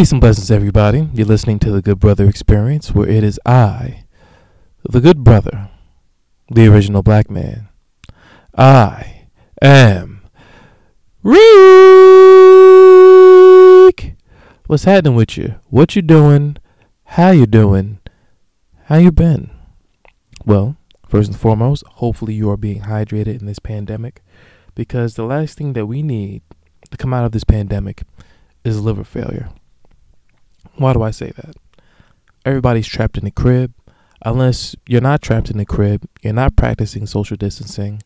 Peace and blessings, everybody. You're listening to the Good Brother Experience, where it is I, the Good Brother, the original black man. I am Reek. What's happening with you? What you doing? How you doing? How you been? Well, first and foremost, hopefully you are being hydrated in this pandemic, because the last thing that we need to come out of this pandemic is liver failure. Why do I say that? Everybody's trapped in the crib. Unless you're not trapped in the crib, you're not practicing social distancing,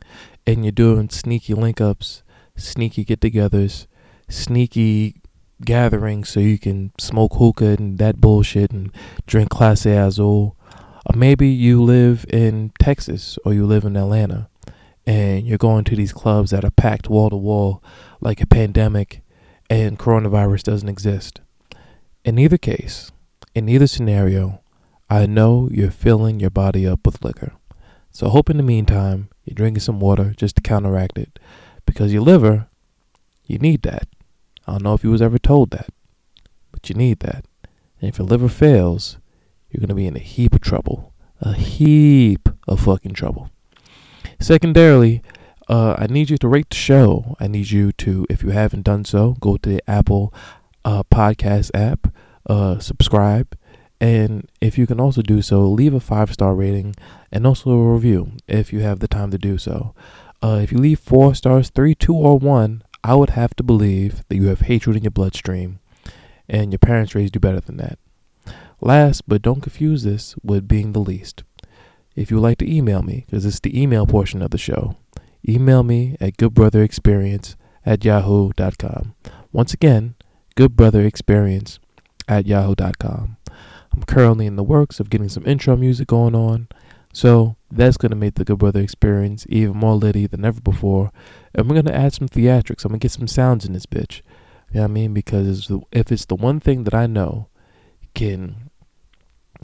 and you're doing sneaky link ups, sneaky get togethers, sneaky gatherings so you can smoke hookah and that bullshit and drink Clase Azul. Or maybe you live in Texas or you live in Atlanta and you're going to these clubs that are packed wall to wall like a pandemic and coronavirus doesn't exist. In either case, in either scenario, I know you're filling your body up with liquor. So hope in the meantime you're drinking some water just to counteract it. Because your liver, you need that. I don't know if you was ever told that, but you need that. And if your liver fails, you're gonna be in a heap of trouble. A heap of fucking trouble. Secondarily, uh, I need you to rate the show. I need you to, if you haven't done so, go to the Apple uh, podcast app, uh, subscribe, and if you can also do so, leave a five star rating and also a review if you have the time to do so. Uh, if you leave four stars, three, two, or one, I would have to believe that you have hatred in your bloodstream and your parents raised you better than that. Last, but don't confuse this with being the least. If you would like to email me, because it's the email portion of the show, email me at goodbrotherexperience at yahoo.com. Once again, goodbrotherexperience at yahoo.com. I'm currently in the works of getting some intro music going on, so that's going to make the Good Brother experience even more litty than ever before. And we're going to add some theatrics. I'm going to get some sounds in this bitch. You know what I mean? Because if it's the one thing that I know can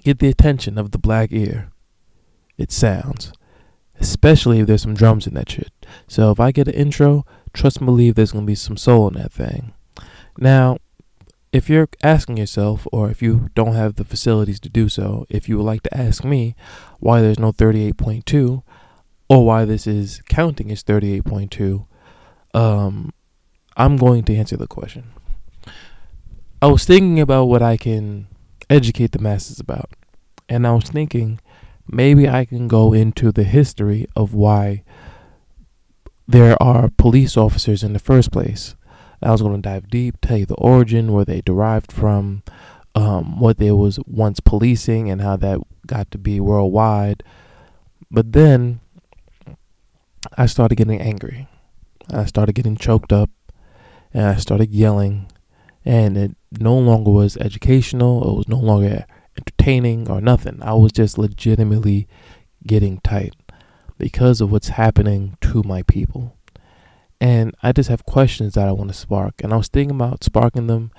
get the attention of the black ear, it sounds. Especially if there's some drums in that shit. So if I get an intro, trust me, believe there's going to be some soul in that thing. Now, if you're asking yourself, or if you don't have the facilities to do so, if you would like to ask me why there's no 38.2, or why this is counting as 38.2, um, I'm going to answer the question. I was thinking about what I can educate the masses about, and I was thinking maybe I can go into the history of why there are police officers in the first place. I was going to dive deep, tell you the origin, where they derived from, um, what there was once policing, and how that got to be worldwide. But then I started getting angry. I started getting choked up, and I started yelling, and it no longer was educational. It was no longer entertaining or nothing. I was just legitimately getting tight because of what's happening to my people. And I just have questions that I want to spark. And I was thinking about sparking them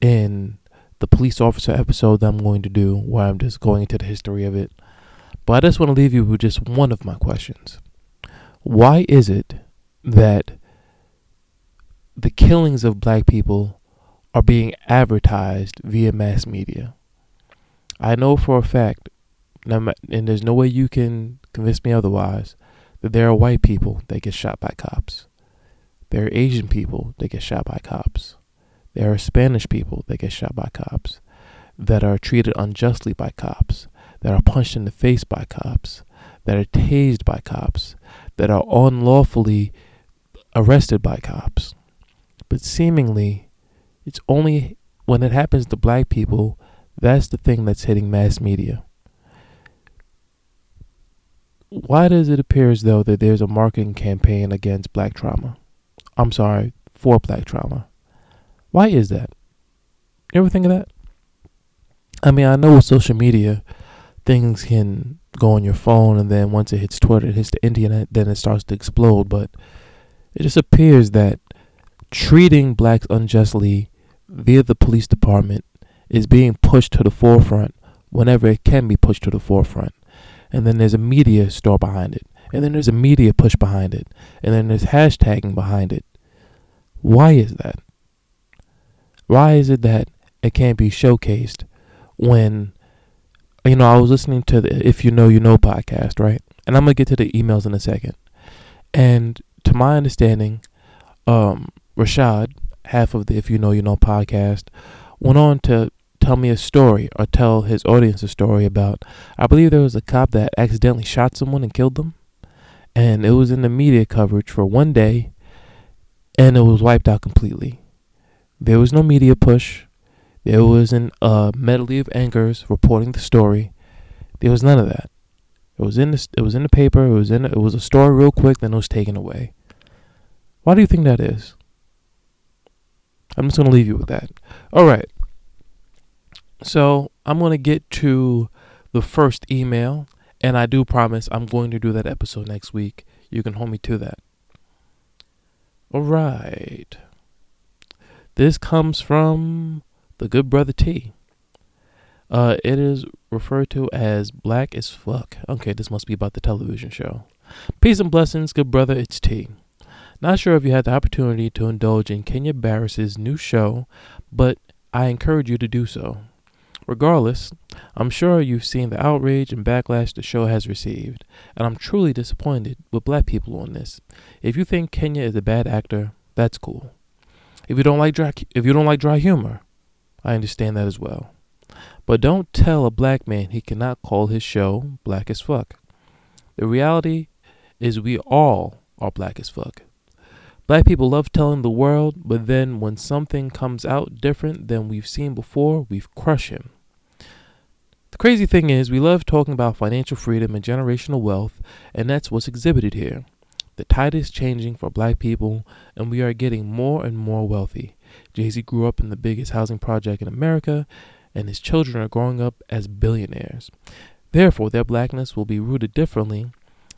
in the police officer episode that I'm going to do, where I'm just going into the history of it. But I just want to leave you with just one of my questions. Why is it that the killings of black people are being advertised via mass media? I know for a fact, and there's no way you can convince me otherwise, that there are white people that get shot by cops. There are Asian people that get shot by cops. There are Spanish people that get shot by cops, that are treated unjustly by cops, that are punched in the face by cops, that are tased by cops, that are unlawfully arrested by cops. But seemingly, it's only when it happens to black people that's the thing that's hitting mass media. Why does it appear as though that there's a marketing campaign against black trauma? I'm sorry, for black trauma. Why is that? You ever think of that? I mean, I know with social media, things can go on your phone, and then once it hits Twitter, it hits the internet, then it starts to explode. But it just appears that treating blacks unjustly via the police department is being pushed to the forefront whenever it can be pushed to the forefront. And then there's a media store behind it. And then there's a media push behind it. And then there's hashtagging behind it. Why is that? Why is it that it can't be showcased when you know I was listening to the If You Know You Know podcast, right? And I'm gonna get to the emails in a second. And to my understanding, um, Rashad, half of the If You Know You Know podcast, went on to tell me a story or tell his audience a story about I believe there was a cop that accidentally shot someone and killed them. And it was in the media coverage for one day and it was wiped out completely. There was no media push. There wasn't uh, a medley of anchors reporting the story. There was none of that. It was in the it was in the paper. It was in it was a story real quick. Then it was taken away. Why do you think that is? I'm just gonna leave you with that. All right. So I'm gonna get to the first email, and I do promise I'm going to do that episode next week. You can hold me to that. All right. This comes from the good brother T. Uh, it is referred to as Black as Fuck. Okay, this must be about the television show. Peace and blessings, good brother. It's T. Not sure if you had the opportunity to indulge in Kenya Barris's new show, but I encourage you to do so. Regardless, I'm sure you've seen the outrage and backlash the show has received, and I'm truly disappointed with black people on this. If you think Kenya is a bad actor, that's cool. If you don't like dry, if you don't like dry humor, I understand that as well. But don't tell a black man he cannot call his show black as fuck. The reality is we all are black as fuck. Black people love telling the world, but then when something comes out different than we've seen before, we crush him. The crazy thing is, we love talking about financial freedom and generational wealth, and that's what's exhibited here. The tide is changing for black people, and we are getting more and more wealthy. Jay Z grew up in the biggest housing project in America, and his children are growing up as billionaires. Therefore, their blackness will be rooted differently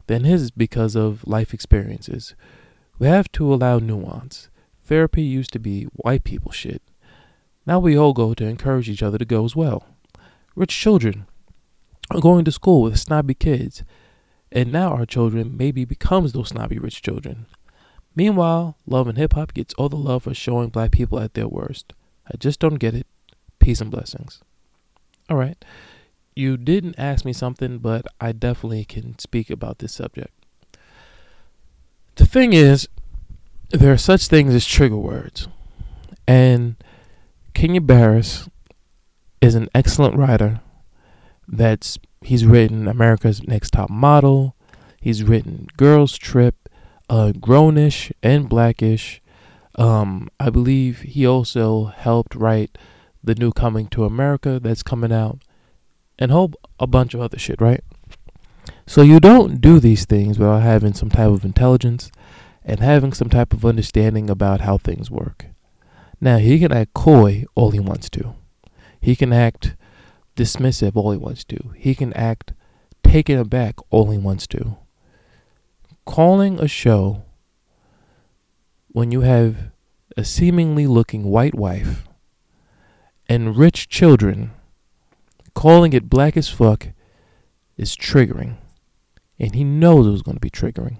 than his because of life experiences. We have to allow nuance. Therapy used to be white people shit. Now we all go to encourage each other to go as well. Rich children are going to school with snobby kids, and now our children maybe becomes those snobby rich children. Meanwhile, love and hip hop gets all the love for showing black people at their worst. I just don't get it. Peace and blessings. All right. You didn't ask me something, but I definitely can speak about this subject. The thing is, there are such things as trigger words. And Kenya Barris is an excellent writer. That's he's written America's Next Top Model. He's written Girls Trip, uh, Grownish and Blackish. Um, I believe he also helped write the new Coming to America that's coming out, and whole a bunch of other shit, right? So you don't do these things without having some type of intelligence and having some type of understanding about how things work. Now he can act coy all he wants to. He can act dismissive all he wants to. He can act taken aback all he wants to. Calling a show when you have a seemingly looking white wife and rich children, calling it black as fuck is triggering. And he knows it was going to be triggering.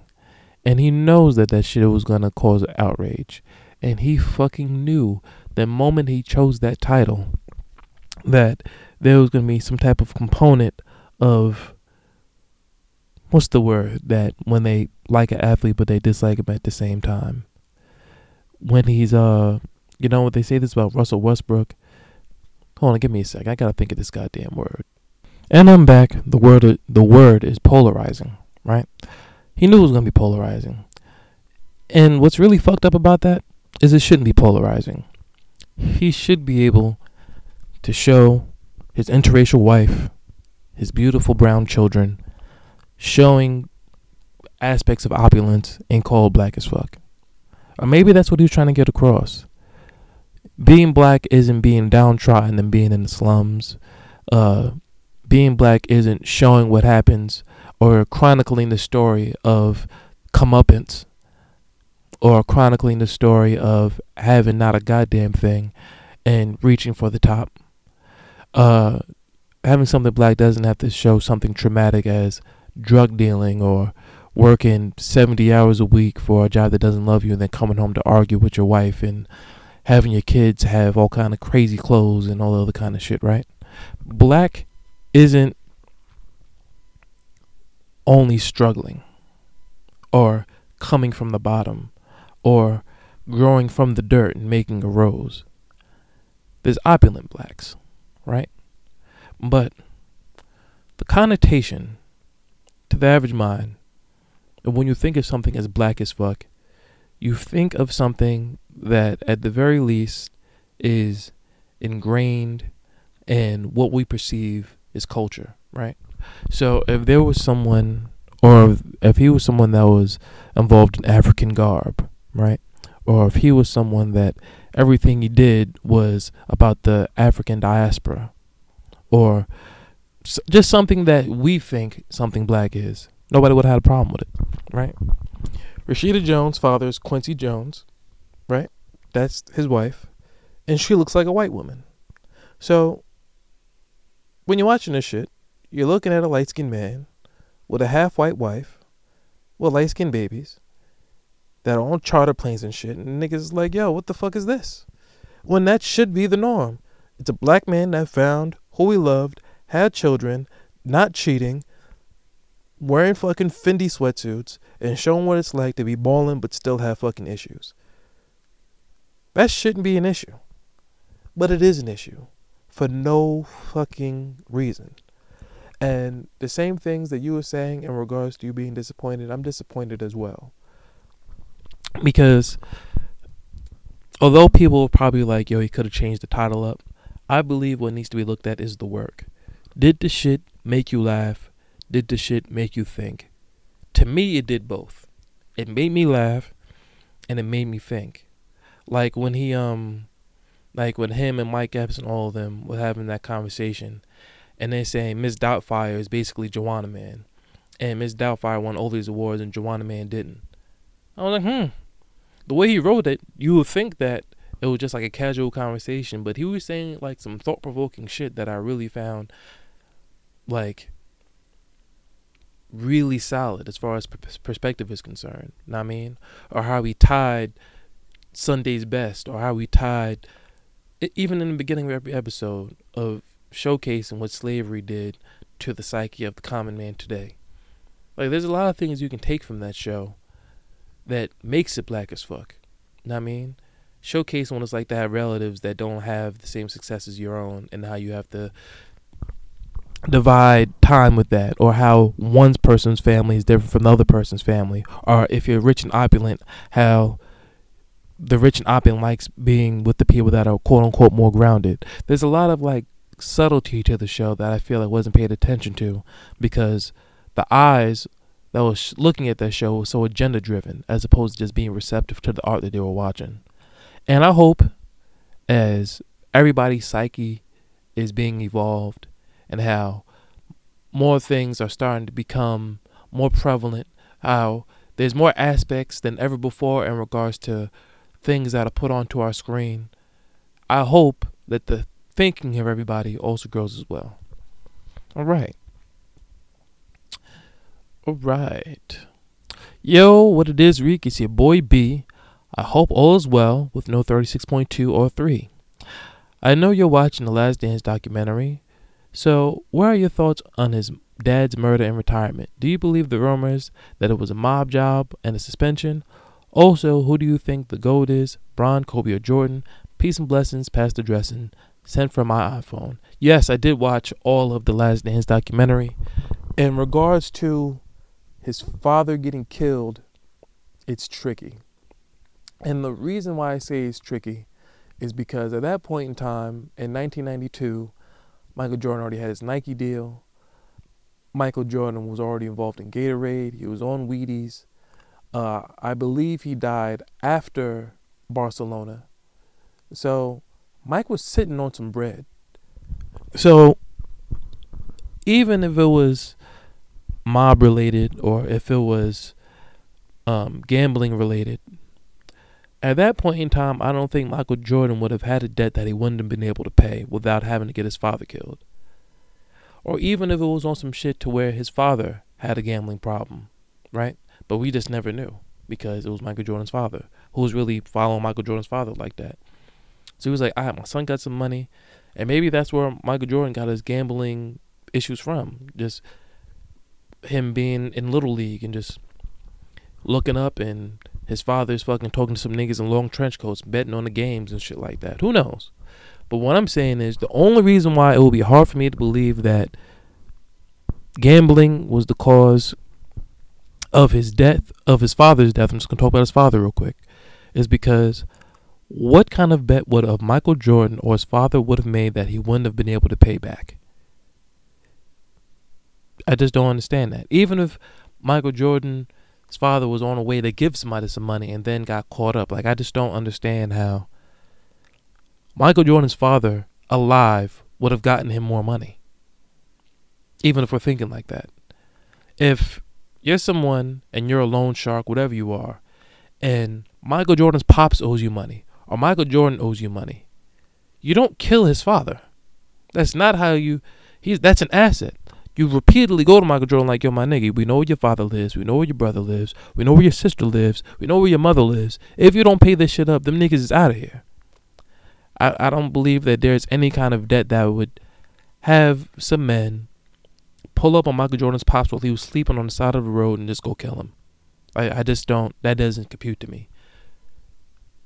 And he knows that that shit was going to cause outrage. And he fucking knew the moment he chose that title that there was going to be some type of component of what's the word that when they like an athlete but they dislike him at the same time. When he's uh you know what they say this about Russell Westbrook? Hold on give me a sec. I gotta think of this goddamn word. And I'm back. The word the word is polarizing right? He knew it was gonna be polarizing. And what's really fucked up about that is it shouldn't be polarizing. He should be able to show his interracial wife, his beautiful brown children, showing aspects of opulence and called black as fuck. Or maybe that's what he was trying to get across. Being black isn't being downtrodden and being in the slums. Uh, being black isn't showing what happens or chronicling the story of comeuppance or chronicling the story of having not a goddamn thing and reaching for the top uh, having something black doesn't have to show something traumatic as drug dealing or working 70 hours a week for a job that doesn't love you and then coming home to argue with your wife and having your kids have all kind of crazy clothes and all the other kind of shit, right? Black isn't only struggling or coming from the bottom or growing from the dirt and making a rose. There's opulent blacks, right? But the connotation to the average mind, when you think of something as black as fuck, you think of something that at the very least is ingrained in what we perceive as culture, right? So if there was someone, or if, if he was someone that was involved in African garb, right? Or if he was someone that everything he did was about the African diaspora, or just something that we think something black is, nobody would have had a problem with it, right? Rashida Jones' father is Quincy Jones, right? That's his wife, and she looks like a white woman. So when you're watching this shit, you're looking at a light skinned man with a half white wife with light skinned babies that are on charter planes and shit, and niggas like, yo, what the fuck is this? When that should be the norm. It's a black man that found who he loved, had children, not cheating, wearing fucking Fendi sweatsuits, and showing what it's like to be balling but still have fucking issues. That shouldn't be an issue. But it is an issue for no fucking reason. And the same things that you were saying in regards to you being disappointed, I'm disappointed as well. Because although people probably like, yo, he could have changed the title up, I believe what needs to be looked at is the work. Did the shit make you laugh? Did the shit make you think? To me, it did both. It made me laugh and it made me think. Like when he, um, like when him and Mike Epps and all of them were having that conversation and they're saying Miss Doubtfire is basically Joanna Man. And Miss Doubtfire won all these awards and Joanna Man didn't. I was like, hmm. The way he wrote it, you would think that it was just like a casual conversation, but he was saying like some thought provoking shit that I really found like really solid as far as perspective is concerned. Know I mean? Or how he tied Sunday's best, or how he tied, even in the beginning of every episode, of showcasing what slavery did to the psyche of the common man today. Like, there's a lot of things you can take from that show that makes it black as fuck. Know I mean? Showcase what it's like to have relatives that don't have the same success as your own and how you have to divide time with that or how one person's family is different from the other person's family or if you're rich and opulent how the rich and opulent likes being with the people that are quote unquote more grounded there's a lot of like subtlety to the show that i feel like wasn't paid attention to because the eyes that was looking at that show was so agenda driven as opposed to just being receptive to the art that they were watching and i hope as everybody's psyche is being evolved and how more things are starting to become more prevalent, how there's more aspects than ever before in regards to things that are put onto our screen. I hope that the thinking of everybody also grows as well. All right. All right. Yo, what it is, Reek? It's your boy B. I hope all is well with no 36.2 or 3. I know you're watching the Last Dance documentary, so, what are your thoughts on his dad's murder and retirement? Do you believe the rumors that it was a mob job and a suspension? Also, who do you think the GOAT is? Bron, Kobe, or Jordan? Peace and blessings, Pastor Dressing. Sent from my iPhone. Yes, I did watch all of the Last Dance documentary. In regards to his father getting killed, it's tricky. And the reason why I say it's tricky is because at that point in time, in 1992, Michael Jordan already had his Nike deal. Michael Jordan was already involved in Gatorade. He was on Wheaties. Uh, I believe he died after Barcelona. So Mike was sitting on some bread. So even if it was mob related or if it was um, gambling related, at that point in time, I don't think Michael Jordan would have had a debt that he wouldn't have been able to pay without having to get his father killed. Or even if it was on some shit to where his father had a gambling problem, right? But we just never knew because it was Michael Jordan's father who was really following Michael Jordan's father like that. So he was like, "Ah, my son got some money," and maybe that's where Michael Jordan got his gambling issues from. Just him being in little league and just looking up and his father's fucking talking to some niggas in long trench coats, betting on the games and shit like that. Who knows? But what I'm saying is the only reason why it will be hard for me to believe that gambling was the cause of his death, of his father's death. I'm just gonna talk about his father real quick, is because what kind of bet would of Michael Jordan or his father would have made that he wouldn't have been able to pay back? I just don't understand that. Even if Michael Jordan's father was on a way to give somebody some money and then got caught up, like I just don't understand how Michael Jordan's father alive would have gotten him more money. Even if we're thinking like that. If you're someone and you're a loan shark, whatever you are, and Michael Jordan's pops owes you money, or Michael Jordan owes you money, you don't kill his father. That's not how you. He's that's an asset. You repeatedly go to Michael Jordan like, yo, my nigga, we know where your father lives, we know where your brother lives, we know where your sister lives, we know where your mother lives. If you don't pay this shit up, them niggas is out of here. I, I don't believe that there's any kind of debt that would have some men pull up on Michael Jordan's pops while he was sleeping on the side of the road and just go kill him. I, I just don't that doesn't compute to me.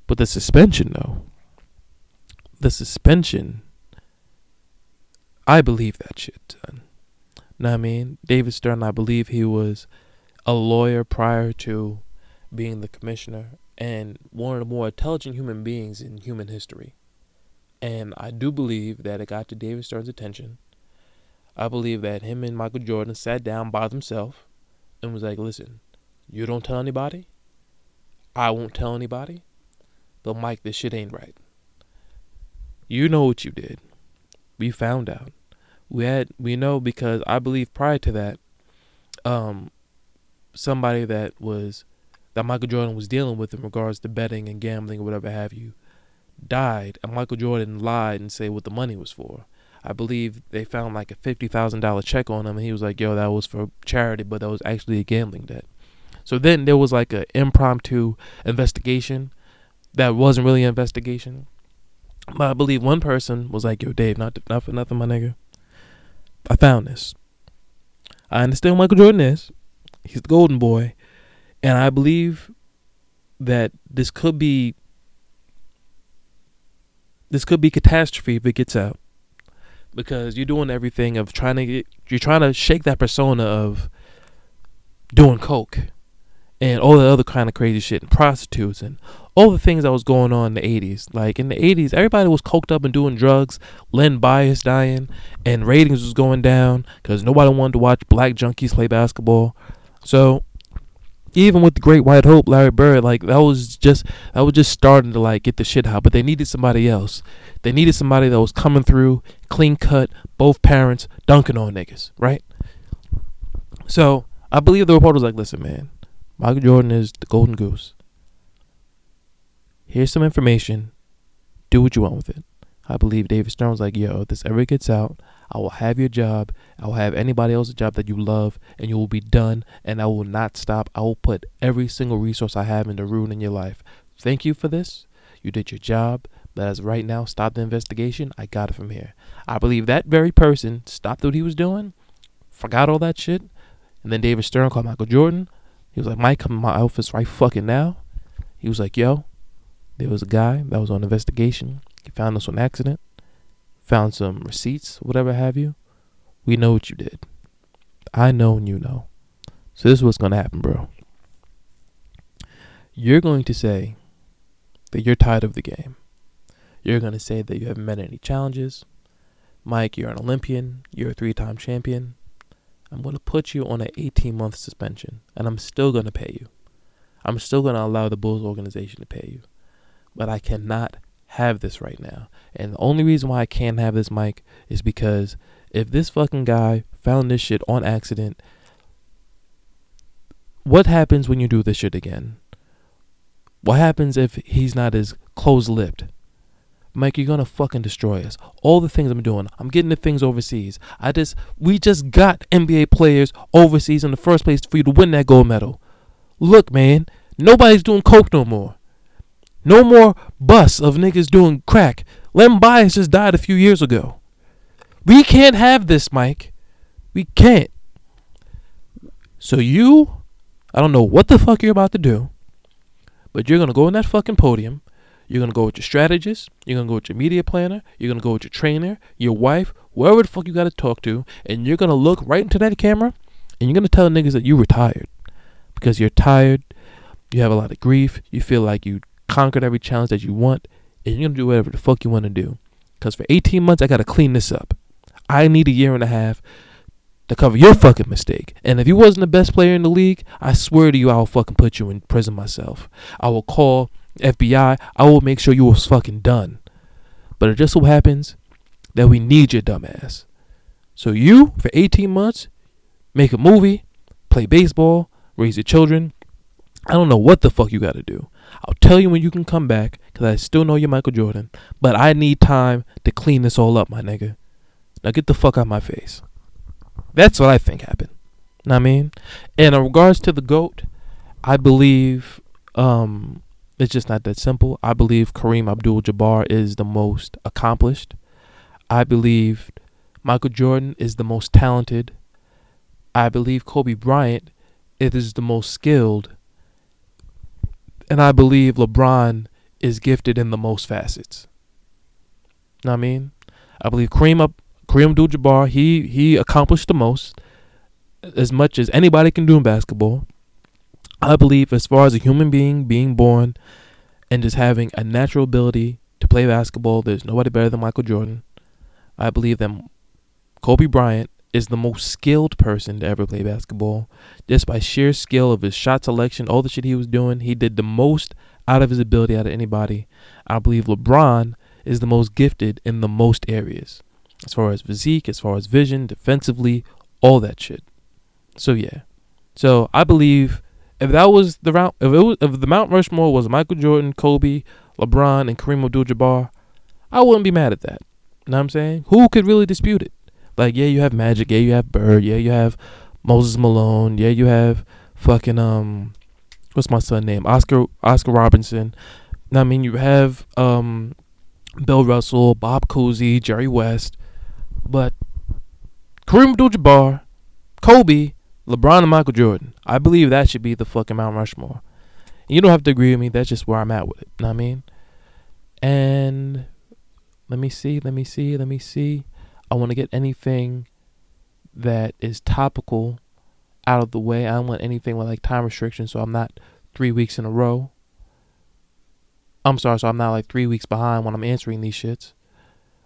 But the suspension though. The suspension I believe that shit done. Know what I mean? David Stern, I believe he was a lawyer prior to being the commissioner and one of the more intelligent human beings in human history. And I do believe that it got to David Stern's attention. I believe that him and Michael Jordan sat down by themselves and was like, listen, you don't tell anybody. I won't tell anybody. But Mike, this shit ain't right. You know what you did. We found out we had we know because I believe prior to that, um, somebody that was that Michael Jordan was dealing with in regards to betting and gambling or whatever have you, died, and Michael Jordan lied and say what the money was for. I believe they found like a fifty thousand dollar check on him, and he was like, "Yo, that was for charity, but that was actually a gambling debt." So then there was like an impromptu investigation that wasn't really an investigation. But I believe one person was like, "Yo, Dave, not not for nothing, my nigga. I found this. I understand Michael Jordan is. He's the golden boy. And I believe that this could be this could be catastrophe if it gets out. Because you're doing everything of trying to get you're trying to shake that persona of doing coke and all the other kind of crazy shit and prostitutes and all the things that was going on in the 80s. Like in the 80s, everybody was coked up and doing drugs, Len Bias dying, and ratings was going down because nobody wanted to watch black junkies play basketball. So even with the Great White Hope, Larry Bird, like that was just that was just starting to like get the shit out. But they needed somebody else. They needed somebody that was coming through, clean cut, both parents, dunking on niggas, right? So I believe the reporter was like, "Listen, man, Michael Jordan is the golden goose here's some information. Do what you want with it. I believe David Stern was like, yo, if this ever gets out, I will have your job. I will have anybody else's job that you love, and you will be done, and I will not stop. I will put every single resource I have into ruining your life. Thank you for this. You did your job, but as right now, stop the investigation. I got it from here. I believe that very person stopped what he was doing, forgot all that shit, and then David Stern called Michael Jordan. He was like, Mike, come in my office right fucking now. He was like, yo, there was a guy that was on investigation. He found us on accident, found some receipts, whatever have you. We know what you did. I know and you know. So this is what's gonna happen, bro. You're going to say that you're tired of the game. You're gonna say that you haven't met any challenges. Mike, you're an Olympian, you're a three time champion. I'm gonna put you on an 18 month suspension, and I'm still gonna pay you. I'm still gonna allow the Bulls organization to pay you but I cannot have this right now. And the only reason why I can't have this Mike is because if this fucking guy found this shit on accident, what happens when you do this shit again? What happens if he's not as close lipped? Mike, you're gonna fucking destroy us. All the things I'm doing, I'm getting the things overseas. I just, we just got NBA players overseas in the first place for you to win that gold medal. Look, man, nobody's doing coke no more. No more busts of niggas doing crack. Len Bias just died a few years ago. We can't have this, Mike. We can't. So you, I don't know what the fuck you're about to do, but you're gonna go on that fucking podium. You're gonna go with your strategist. You're gonna go with your media planner. You're gonna go with your trainer, your wife, whoever the fuck you gotta talk to, and you're gonna look right into that camera, and you're gonna tell niggas that you retired because you're tired. You have a lot of grief. You feel like you conquered every challenge that you want, and you're gonna do whatever the fuck you want to do. Cause for 18 months, I gotta clean this up. I need a year and a half to cover your fucking mistake. And if you wasn't the best player in the league, I swear to you, I will fucking put you in prison myself. I will call FBI. I will make sure you was fucking done. But it just so happens that we need your dumbass. So you, for 18 months, make a movie, play baseball, raise your children. I don't know what the fuck you got to do. I'll tell you when you can come back, because I still know you're Michael Jordan. But I need time to clean this all up, my nigga. Now get the fuck out of my face. That's what I think happened. I mean? And in regards to the GOAT, I believe um, it's just not that simple. I believe Kareem Abdul Jabbar is the most accomplished. I believe Michael Jordan is the most talented. I believe Kobe Bryant is the most skilled. And I believe LeBron is gifted in the most facets. Know what I mean? I believe Kareem up Kareem Abdul-Jabbar, he he accomplished the most, as much as anybody can do in basketball. I believe, as far as a human being being born, and just having a natural ability to play basketball, there's nobody better than Michael Jordan. I believe that Kobe Bryant is the most skilled person to ever play basketball. Just by sheer skill of his shot selection, all the shit he was doing, he did the most out of his ability out of anybody. I believe LeBron is the most gifted in the most areas as far as physique, as far as vision, defensively, all that shit. So yeah. So I believe if that was the round, if it was, if the Mount Rushmore was Michael Jordan, Kobe, LeBron, and Kareem Abdul-Jabbar, I wouldn't be mad at that. You know what I'm saying? Who could really dispute it? Like, yeah, you have Magic, yeah, you have Bird, yeah, you have Moses Malone, yeah, you have fucking um, what's my son name? Oscar Oscar Robinson. I mean, you have um, Bill Russell, Bob Cousy, Jerry West. But Kareem Abdul-Jabbar, Kobe, LeBron, and Michael Jordan. I believe that should be the fucking Mount Rushmore. You don't have to agree with me. That's just where I'm at with it. Know what I mean? And let me see. Let me see. Let me see. I want to get anything that is topical out of the way. I don't want anything with like time restrictions, so I'm not three weeks in a row. I'm sorry, so I'm not like three weeks behind when I'm answering these shits.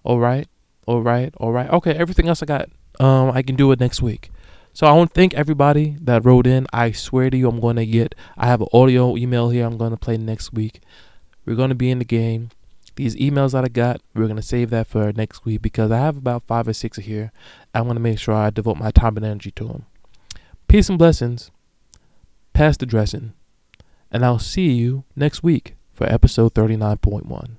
All right all right, all right. Okay, everything else I got, um, I can do it next week. So I want to thank everybody that wrote in. I swear to you, I'm going to get. I have an audio email here. I'm going to play next week. We're going to be in the game. These emails that I got, we're going to save that for next week because I have about five or six here. I want to make sure I devote my time and energy to them. Peace and blessings. Pass the dressing. And I'll see you next week for episode 39.1.